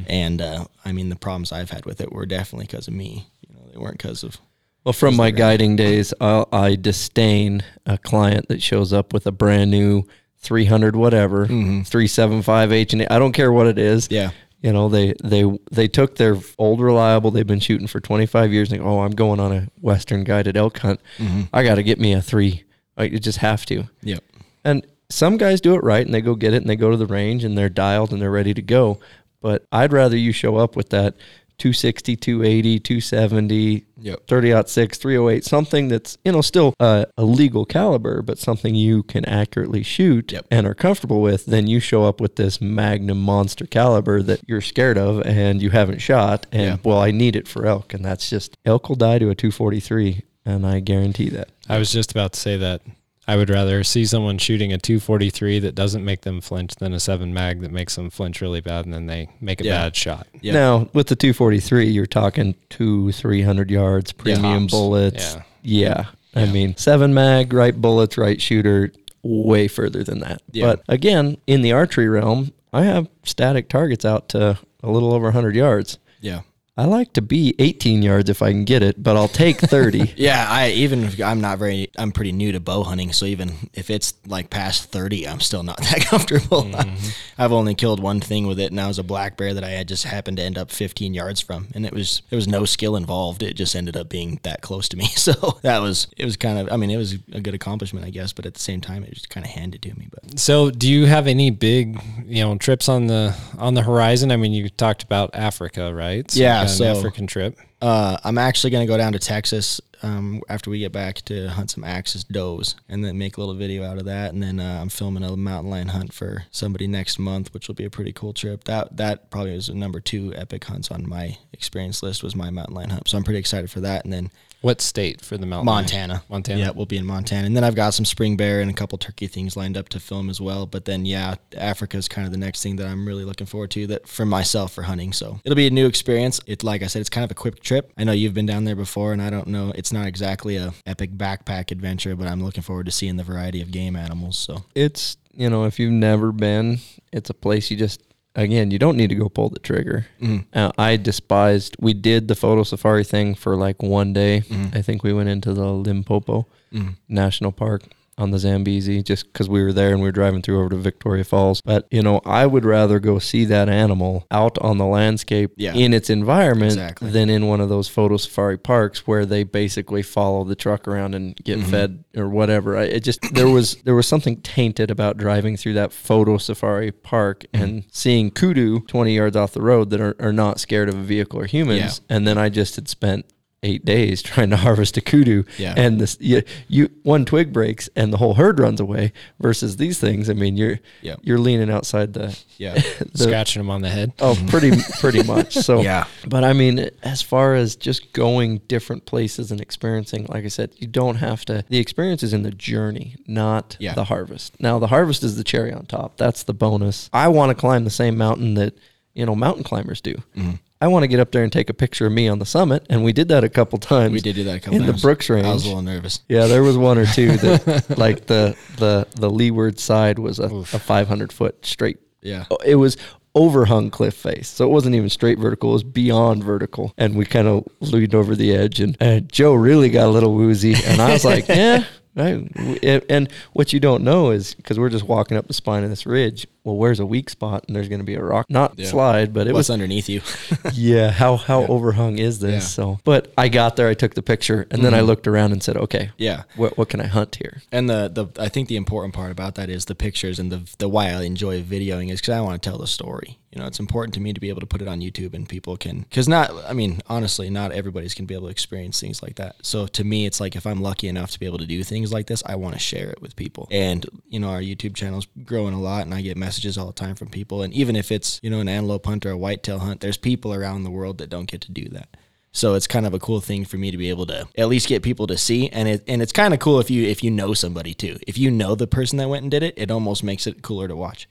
E: and uh, I mean the problems I've had with it were definitely because of me you know they weren't because of
A: Well, from my guiding days, I, I disdain a client that shows up with a brand new 300 whatever, mm-hmm. 375 H and. I don't care what it is.
E: Yeah.
A: You know, they they they took their old reliable they've been shooting for 25 years and they go, "Oh, I'm going on a western guided elk hunt. Mm-hmm. I got to get me a 3." I you just have to.
E: yep
A: And some guys do it right and they go get it and they go to the range and they're dialed and they're ready to go. But I'd rather you show up with that 260, 280, 270,
E: Yep.
A: 30 out 6, 308, something that's, you know, still uh, a legal caliber, but something you can accurately shoot
E: Yep.
A: and are comfortable with. Then you show up with this magnum monster caliber that you're scared of and you haven't shot. And,
E: Yeah.
A: well, I need it for elk. And that's just, elk will die to a 243. And I guarantee that.
B: I was just about to say that I would rather see someone shooting a 243 that doesn't make them flinch than a 7 mag that makes them flinch really bad and then they make a
E: Yeah.
B: bad shot.
E: Yep.
A: Now with the 243, you're talking two, three hundred yards, premium
B: Tops.
A: bullets.
B: Yeah.
A: Yeah. I mean, seven mag, right bullets, right shooter, way further than that.
E: Yeah.
A: But again, in the archery realm, I have static targets out to a little over hundred yards.
E: yeah
A: I like to be 18 yards if I can get it, but I'll take 30.
E: Yeah, I even if I'm not very I'm pretty new to bow hunting, so even if it's like past 30, I'm still not that comfortable. Mm-hmm. I've only killed one thing with it and that was a black bear that I had just happened to end up 15 yards from and it was there was no skill involved. It just ended up being that close to me. So that was it was kind of I mean, it was a good accomplishment, I guess, but at the same time it was kind of handed to me, but
B: So, do you have any big, you know, trips on the on the horizon? I mean, you talked about Africa, right? So
E: Yeah, so-
B: African trip.
E: Uh, I'm actually going to go down to Texas um, after we get back to hunt some axis does and then make a little video out of that. And then uh, I'm filming a mountain lion hunt for somebody next month, which will be a pretty cool trip. That that probably was the number two epic hunts on my experience list was my mountain lion hunt. So I'm pretty excited for that. And then
B: What state for the mountain? lion?
E: Montana.
B: Montana.
E: Yeah, we'll be in Montana. And then I've got some spring bear and a couple turkey things lined up to film as well. But then, yeah, Africa is kind of the next thing that I'm really looking forward to that for myself for hunting. So it'll be a new experience. It, like I said, it's kind of a quick trip. I know you've been down there before, and I don't know, it's not exactly a epic backpack adventure, but I'm looking forward to seeing the variety of game animals. So
A: it's, you know, if you've never been, it's a place you just, again, you don't need to go pull the trigger. Mm. Uh, I despised, we did the photo safari thing for like one day. Mm. I think we went into the Limpopo mm. National Park on the Zambezi just because we were there and we were driving through over to Victoria Falls. But, you know, I would rather go see that animal out on the landscape
E: Yeah.
A: in its environment
E: Exactly.
A: than in one of those photo safari parks where they basically follow the truck around and get
E: Mm-hmm.
A: fed or whatever. I, it just there was there was something tainted about driving through that photo safari park
E: Mm-hmm.
A: and seeing kudu 20 yards off the road that are, are not scared of a vehicle or humans. And then I just had spent eight days trying to harvest a kudu
E: Yeah.
A: and this you, you one twig breaks and the whole herd runs away versus these things i mean you're
E: Yeah.
A: you're leaning outside the
E: yeah,
A: the,
B: Scratching them on the head.
A: Oh, pretty pretty much. So
E: Yeah.
A: But I mean, as far as just going different places and experiencing, like I said, you don't have to. The experience is in the journey, not
E: Yeah.
A: the harvest. Now, the harvest is the cherry on top. That's the bonus. I want to climb the same mountain that you know mountain climbers do.
E: Mm-hmm.
A: I want to get up there and take a picture of me on the summit, and we did that a couple times.
E: we did do that a couple
A: in
E: times.
A: the Brooks Range.
E: I was a little nervous.
A: Yeah, there was one or two that, like the the the leeward side was a, a 500 foot straight.
E: Yeah.
A: Oh, it was overhung cliff face, so it wasn't even straight vertical; it was beyond vertical, and we kind of leaned over the edge, and, and Joe really got a little woozy, and I was like, yeah. Right. And- And what you don't know is because we're just walking up the spine of this ridge. Well, where's a weak spot? And there's going to be a rock, not
E: Yeah.
A: slide, but it
E: What's
A: was
E: underneath you?
A: yeah how how overhung is this
E: Yeah.
A: so but i got there i took the picture and then i mm-hmm. looked around and said okay
E: yeah.
A: what, what can i hunt here
E: And the, the I think the important part about that is the pictures and the the why I enjoy videoing is because I want to tell the story. You know, it's important to me to be able to put it on YouTube and people can because not I mean honestly not everybody's going to be able to experience things like that. So to me, it's like if I'm lucky enough to be able to do things like this, I want to share it with people. And you know, our YouTube channel's growing a lot, and I get messages all the time from people. And even if it's you know an antelope hunt or a whitetail hunt, there's people around the world that don't get to do that. So it's kind of a cool thing for me to be able to at least get people to see, and it and it's kind of cool if you if you know somebody too. If you know the person that went and did it, it almost makes it cooler to watch.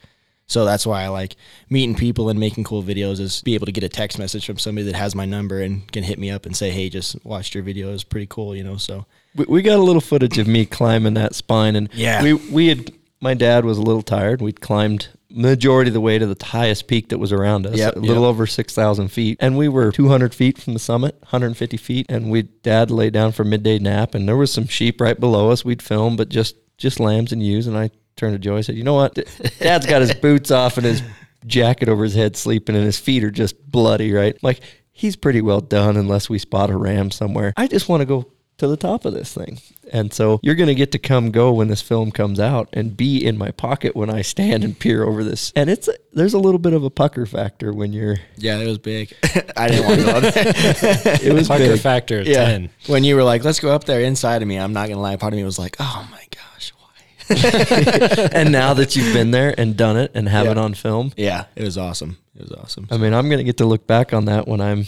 E: So that's why I like meeting people and making cool videos. Is be able to get a text message from somebody that has my number and can hit me up and say, "Hey, just watched your video. It's pretty cool," you know. So
A: we, we got a little footage of me climbing that spine and
E: Yeah.
A: we we had my dad was a little tired. We'd climbed majority of the way to the highest peak that was around us
E: Yep,
A: a little
E: yep.
A: over 6000 feet. And we were 200 feet from the summit 150 feet and we dad laid down for midday nap and there was some sheep right below us we'd film but just just lambs and ewes. And i turned to Joe and said you know what? Dad's got his boots off and his jacket over his head sleeping and his feet are just bloody right? Like he's pretty well done unless we spot a ram somewhere. I just want to go to the top of this thing. And so you're going to get to come go when this film comes out and be in my pocket when I stand and peer over this. And it's there's a little bit of a pucker factor when you're
E: yeah, it was big. I didn't want to go up there.
A: it was
B: Pucker
A: big.
B: factor of
E: yeah,
B: 10.
E: when you were like, "Let's go up there," inside of me, I'm not gonna lie. Part of me was like, "Oh my gosh, why?"
A: and now that you've been there and done it and have
E: Yeah.
A: it on film,
E: Yeah, it was awesome. It was awesome.
A: I mean, I'm going to get to look back on that when I'm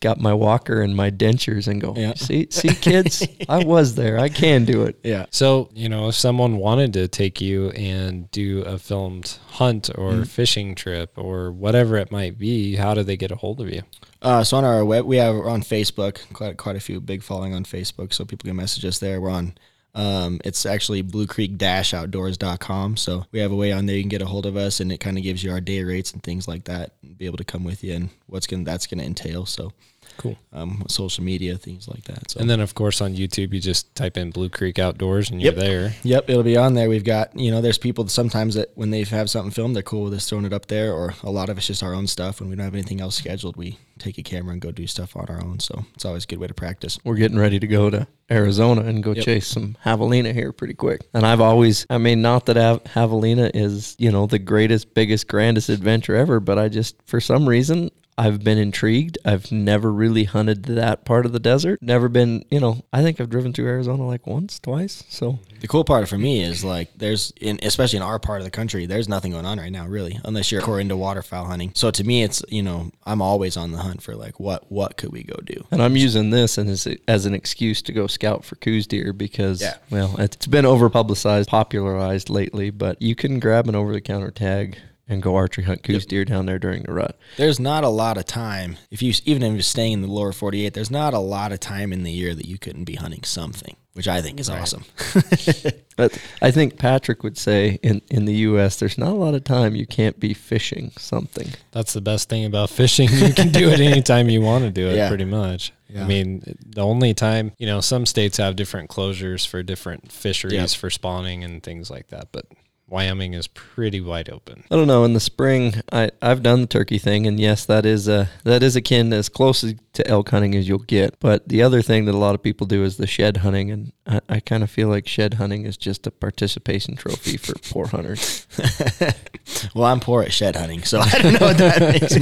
A: got my walker and my dentures and go,
E: Yeah.
A: see, see, kids, I was there. I can do it.
E: yeah.
B: So, you know, if someone wanted to take you and do a filmed hunt or
E: Mm-hmm.
B: fishing trip or whatever it might be, how do they get a hold of you?
E: Uh, so on our web, we have we're on Facebook. Quite quite a few big following on Facebook, so people can message us there. We're on Um, it's actually bluecreek-outdoors.com. So we have a way on there you can get a hold of us, and it kind of gives you our day rates and things like that. And be able to come with you and what's gonna that's gonna entail. So
B: Cool.
E: um, social media things like that. So
B: And then, of course, on YouTube, you just type in Blue Creek Outdoors and you're
E: Yep.
B: there.
E: Yep, it'll be on there. We've got, you know, there's people that sometimes that when they have something filmed, they're cool with us throwing it up there, or a lot of it's just our own stuff. When we don't have anything else scheduled, we take a camera and go do stuff on our own. So it's always a good way to practice.
A: we're getting ready to go to Arizona and go
E: Yep.
A: chase some javelina here pretty quick. And I've always, I mean, not that av- javelina is, you know, the greatest, biggest, grandest adventure ever, but I just, for some reason, I've been intrigued. I've never really hunted that part of the desert. Never been, you know, I think I've driven through Arizona like once, twice. So
E: The cool part for me is like there's in especially in our part of the country, there's nothing going on right now really, unless you're core into waterfowl hunting. So to me, it's you know I'm always on the hunt for like what what could we go do.
A: And I'm using this as, as an excuse to go scout for Coues deer because,
E: Yeah.
A: well, it's been over publicized, popularized lately, but you can grab an over the counter tag and go archery hunt Coues deer down there during the rut.
E: There's not a lot of time if you even if you're staying in the lower 48. There's not a lot of time in the year that you couldn't be hunting something, which I think is awesome.
A: But I think Patrick would say in, in the U.S., there's not a lot of time you can't be fishing something.
B: That's the best thing about fishing. You can do it anytime you want to do it,
E: Yeah.
B: pretty much.
E: Yeah.
B: I mean, the only time, you know, some states have different closures for different fisheries
E: Yep.
B: for spawning and things like that, but Wyoming is pretty wide open.
A: I don't know. In the spring, I I've done the turkey thing, and yes, that is a that is akin as close to elk hunting as you'll get. But the other thing that a lot of people do is the shed hunting, and I, I kind of feel like shed hunting is just a participation trophy for poor hunters.
E: well, I'm poor at shed hunting, so I don't know what that makes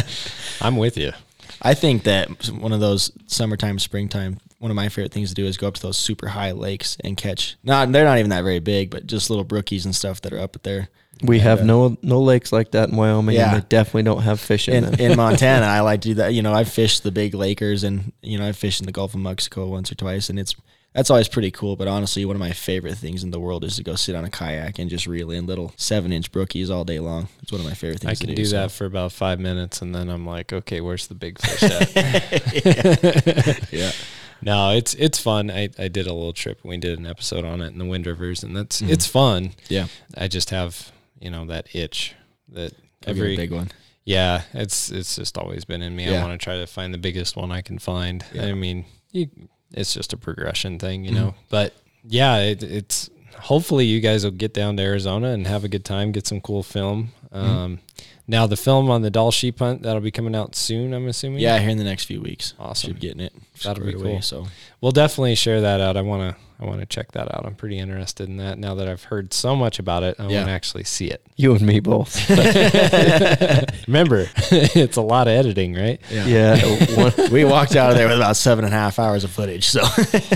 E: me.
B: I'm with you.
E: I think that one of those summertime, springtime, one of my favorite things to do is go up to those super high lakes and catch. Not they're not even that very big, but just little brookies and stuff that are up there.
A: We have uh, no no lakes like that in Wyoming,
E: Yeah.
A: and they definitely don't have fish in,
E: in,
A: them.
E: in Montana, I like to do that. You know, I've fished the big Lakers and, you know, I've fished in the Gulf of Mexico once or twice and it's, that's always pretty cool. But honestly, one of my favorite things in the world is to go sit on a kayak and just reel in little seven inch brookies all day long. It's one of my favorite things
B: I
E: to
B: can
E: do.
B: do
E: so.
B: that for about five minutes and then I'm like, okay, where's the big fish at?
E: Yeah.
B: No, it's it's fun. I, I did a little trip we did an episode on it in the Wind Rivers and that's
E: Mm-hmm.
B: it's fun.
E: Yeah.
B: I just have, you know, that itch that
E: Every
B: every
E: big one.
B: Yeah, it's it's just always been in me. I want to try to find the biggest one I can find.
E: Yeah.
B: I mean, you, it's just a progression thing, you
E: Mm-hmm.
B: know. But yeah, it, it's hopefully you guys will get down to Arizona and have a good time, get some cool film.
E: Mm-hmm.
B: Now the film on the Dall sheep hunt that'll be coming out soon. I'm assuming.
E: Yeah. Here in the next few weeks.
B: Awesome.
E: Should be getting it.
B: That'll be
E: squared away,
B: cool.
E: So
B: we'll definitely share that out. I wanna I wanna check that out. I'm pretty interested in that now that I've heard so much about it. I
E: Yeah.
B: want to actually see it.
A: you and me both.
B: Remember, it's a lot of editing, right?
A: yeah, one,
E: we walked out of there with about seven and a half hours of footage. So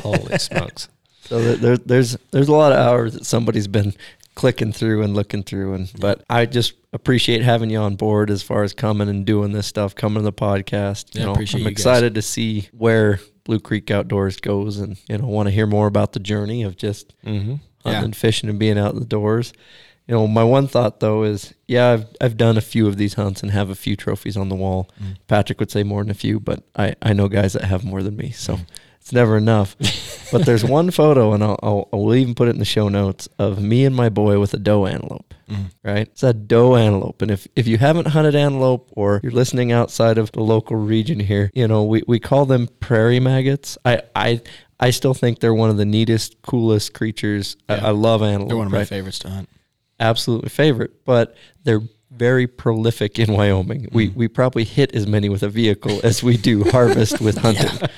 B: Holy smokes.
A: So there, there, there's there's a lot of hours that somebody's been clicking through and looking through, and but I just appreciate having you on board as far as coming and doing this stuff, coming to the podcast.
E: Yeah,
A: you know, I'm
E: you guys.
A: excited to see where Blue Creek Outdoors goes, and you know, want to hear more about the journey of just
B: Mm-hmm.
A: hunting,
E: Yeah.
A: fishing, and being out in the doors. You know, my one thought though is, yeah, I've I've done a few of these hunts and have a few trophies on the wall.
E: Mm.
A: Patrick would say more than a few, but I I know guys that have more than me, so
E: Mm.
A: It's never enough. but there's one photo, and I'll, I'll I'll even put it in the show notes of me and my boy with a doe antelope.
E: Mm.
A: Right, it's a doe antelope, and if if you haven't hunted antelope or you're listening outside of the local region here, you know we we call them prairie maggots. I I. I still think they're one of the neatest, coolest creatures. I,
E: Yeah.
A: I love antelope.
E: they're one of my
A: right?
E: favorites to hunt.
A: absolutely favorite, but they're very prolific in Wyoming. We we probably hit as many with a vehicle as we do harvest with hunting.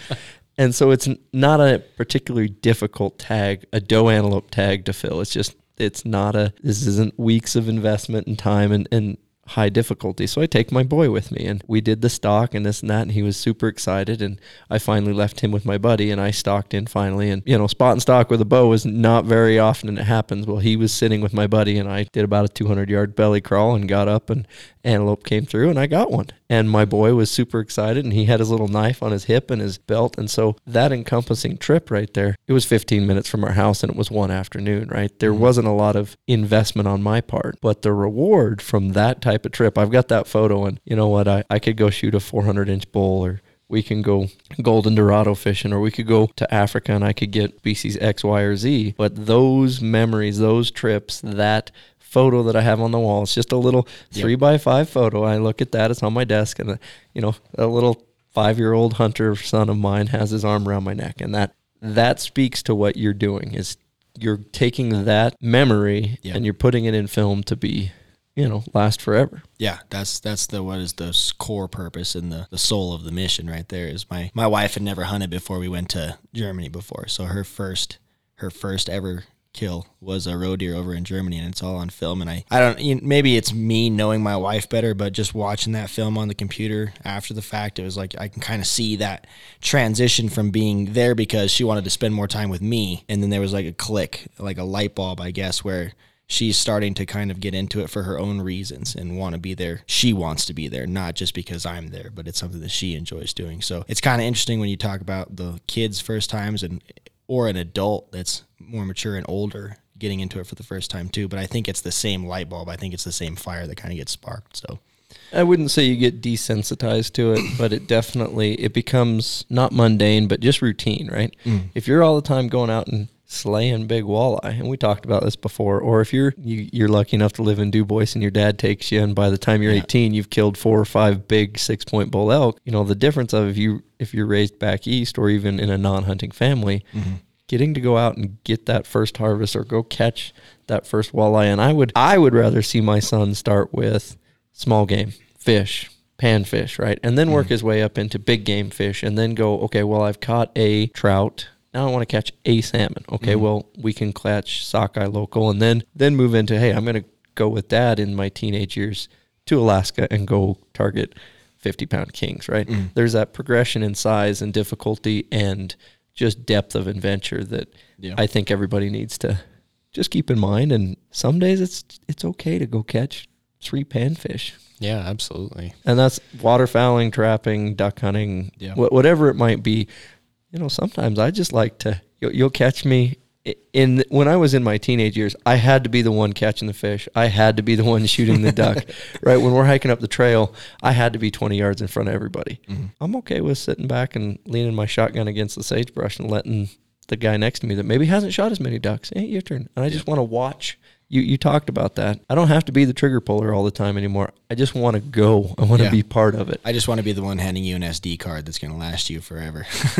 A: And so it's not a particularly difficult tag, a doe antelope tag to fill. It's just it's not a this isn't weeks of investment and time and, and high difficulty. So I take my boy with me and we did the stock and this and that and he was super excited and I finally left him with my buddy and I stalked in finally and you know spot and stock with a bow is not very often and it happens. Well he was sitting with my buddy and I did about a 200 yard belly crawl and got up and antelope came through and I got one. And my boy was super excited and he had his little knife on his hip and his belt. And so that encompassing trip right there, it was 15 minutes from our house and it was one afternoon, right? There mm-hmm. wasn't a lot of investment on my part, but the reward from that type of trip, I've got that photo and you know what? I, I could go shoot a 400 inch bull or we can go golden dorado fishing or we could go to Africa and I could get species X, Y, or Z. But those memories, those trips, that photo that I have on the wall, it's just a little three by five photo. I look at that, it's on my desk, and, you know, a little five year old hunter son of mine has his arm around my neck. And that, that speaks to what you're doing is you're taking that memory
E: Yeah.
A: and you're putting it in film to be, you know, last forever.
E: Yeah, that's that's the what is the core purpose and the, the soul of the mission right there is my my wife had never hunted before we went to Germany before. So her first her first ever kill was a roe deer over in Germany and it's all on film and I I don't maybe it's me knowing my wife better but just watching that film on the computer after the fact it was like I can kind of see that transition from being there because she wanted to spend more time with me and then there was like a click like a light bulb I guess where she's starting to kind of get into it for her own reasons and want to be there. She wants to be there, not just because I'm there, but it's something that she enjoys doing. So it's kind of interesting when you talk about the kids' first times and or an adult that's more mature and older getting into it for the first time too. But I think it's the same light bulb. I think it's the same fire that kind of gets sparked. So
A: I wouldn't say you get desensitized to it, but it definitely it becomes not mundane, but just routine, right? Mm. If you're all the time going out and slaying big walleye, and we talked about this before, or if you're you, you're lucky enough to live in Dubois and your dad takes you, and by the time you're 18, you've killed four or five big six point bull elk. You know the difference of if you if you're raised back east or even in a non-hunting family. Mm-hmm. Getting to go out and get that first harvest or go catch that first walleye, and I would I would rather see my son start with small game, fish, panfish, right? And then work mm. his way up into big game fish and then go, okay, well, I've caught a trout. Now I want to catch a salmon. Okay, mm-hmm. well, we can catch sockeye local and then then move into, hey, I'm going to go with dad in my teenage years to Alaska and go target 50 pound kings, right? Mm. There's that progression in size and difficulty and just depth of adventure that
E: Yeah.
A: I think everybody needs to just keep in mind. And some days it's it's okay to go catch three panfish.
B: Yeah, absolutely.
A: And that's waterfowling, trapping, duck hunting,
E: Yeah.
A: wha- whatever it might be. You know, sometimes I just like to. You'll, you'll catch me in when I was in my teenage years. I had to be the one catching the fish. I had to be the one shooting the duck. Right when we're hiking up the trail, I had to be twenty yards in front of everybody. Mm-hmm. I'm okay with sitting back and leaning my shotgun against the sagebrush and letting the guy next to me that maybe hasn't shot as many ducks. Hey, your turn. And I just want to watch. You you talked about that. I don't have to be the trigger puller all the time anymore. I just want to go. I want to
E: Yeah.
A: be part of it.
E: I just want to be the one handing you an SD card that's going to last you forever.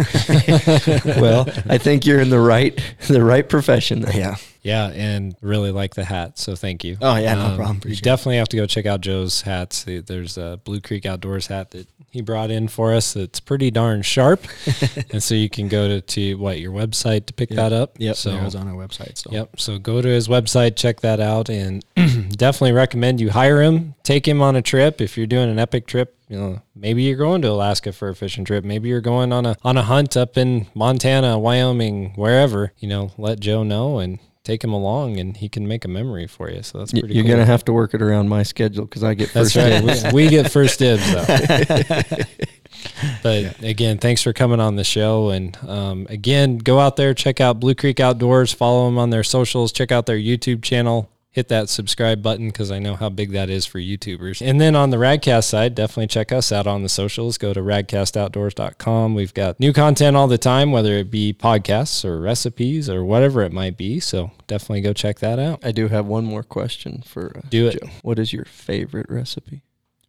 A: well, I think you're in the right the right profession. There.
E: yeah.
B: Yeah, and really like the hat. So thank you. Um,
E: Oh, yeah, no problem.
B: You
E: Appreciate it.
B: definitely have to go check out Joe's hats. There's a Blue Creek Outdoors hat that he brought in for us. That's pretty darn sharp, and so you can go to, to what your website to pick that up.
E: Yep.
B: So
E: it was on our website. So
B: Yep. So go to his website, check that out, and definitely recommend you hire him. Take him on a trip if you're doing an epic trip. You know, maybe you're going to Alaska for a fishing trip. Maybe you're going on a on a hunt up in Montana, Wyoming, wherever. You know, let Joe know and take him along, and he can make a memory for you. So that's pretty.
A: You're
B: cool.
A: gonna have to work it around my schedule because I get
B: That's
A: first
B: right. We, we get first dibs though. but again, thanks for coming on the show. And um, again, go out there, check out Blue Creek Outdoors, follow them on their socials, check out their YouTube channel. Hit that subscribe button because I know how big that is for YouTubers. And then on the Radcast side, definitely check us out on the socials. Go to radcastoutdoors.com. We've got new content all the time, whether it be podcasts or recipes or whatever it might be. So definitely go check that out.
A: I do have one more question for uh,
B: Do it.
A: Joe. What is your favorite recipe?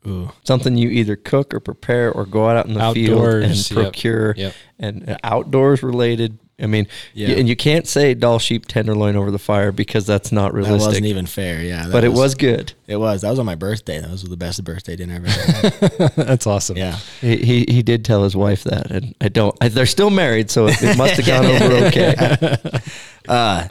E: Ooh.
A: Something you either cook or prepare or go out in the
B: Outdoors,
A: field and procure
B: yep.
A: and uh, outdoors related. I mean,
E: Yeah.
A: and you can't say Dall sheep tenderloin over the fire because that's not
E: That
A: realistic.
E: wasn't even fair. Yeah. that
A: but it was good.
E: It was. That was on my birthday. That was the best birthday dinner I've ever had.
B: That's awesome.
E: yeah.
A: He, he he did tell his wife that, and I don't. I, they're still married, so it, it must have gone over okay.
E: Uh,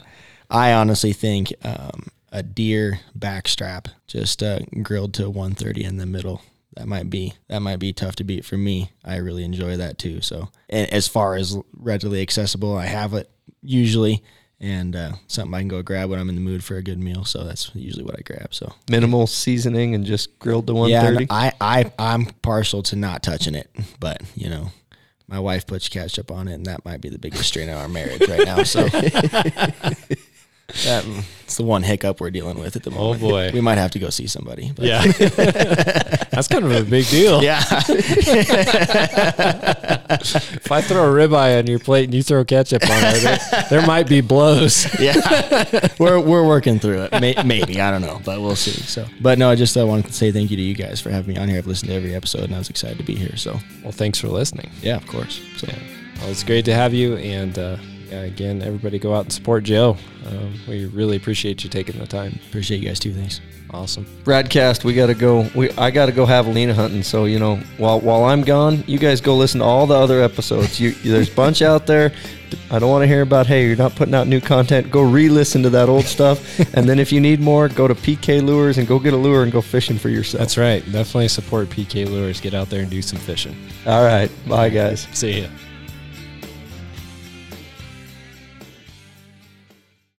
E: I honestly think um, a deer backstrap just uh, grilled to 130 in the middle. That might be that might be tough to beat for me. I really enjoy that too. So, and as far as readily accessible, I have it usually, and uh, something I can go grab when I'm in the mood for a good meal. So that's usually what I grab. So
A: Minimal seasoning and just grilled to 130.
E: yeah,
A: 130.
E: I I I'm partial to not touching it, but you know. My wife puts ketchup on it, and that might be the biggest strain of our marriage right now. So, That, it's the one hiccup we're dealing with at the moment.
B: Oh,
E: moment.
B: boy.
E: we might have to go see somebody. but-
B: Yeah. That's kind of a big deal.
E: yeah.
B: If I throw a ribeye on your plate and you throw ketchup on it, there, there might be blows.
E: yeah, we're we're working through it. May, maybe I don't know, but we'll see. So, but no, I just uh, wanted to say thank you to you guys for having me on here. I've listened to every episode, and I was excited to be here. So,
B: Well, thanks for listening.
E: yeah, of course. So,
B: Yeah. Well, it's great to have you. And uh, again, everybody go out and support Joe. Um, we really appreciate you taking the time.
E: appreciate you guys too. Thanks.
B: Awesome.
A: Radcast, we got to go. We I got to go javelina hunting. So you know, while while I'm gone, you guys go listen to all the other episodes. You there's a bunch out there. I don't want to hear about hey, you're not putting out new content. Go re-listen to that old stuff, and then if you need more, go to PK Lures and go get a lure and go fishing for yourself.
B: That's right. Definitely support PK Lures. Get out there and do some fishing.
A: all right. Bye, guys.
B: See ya.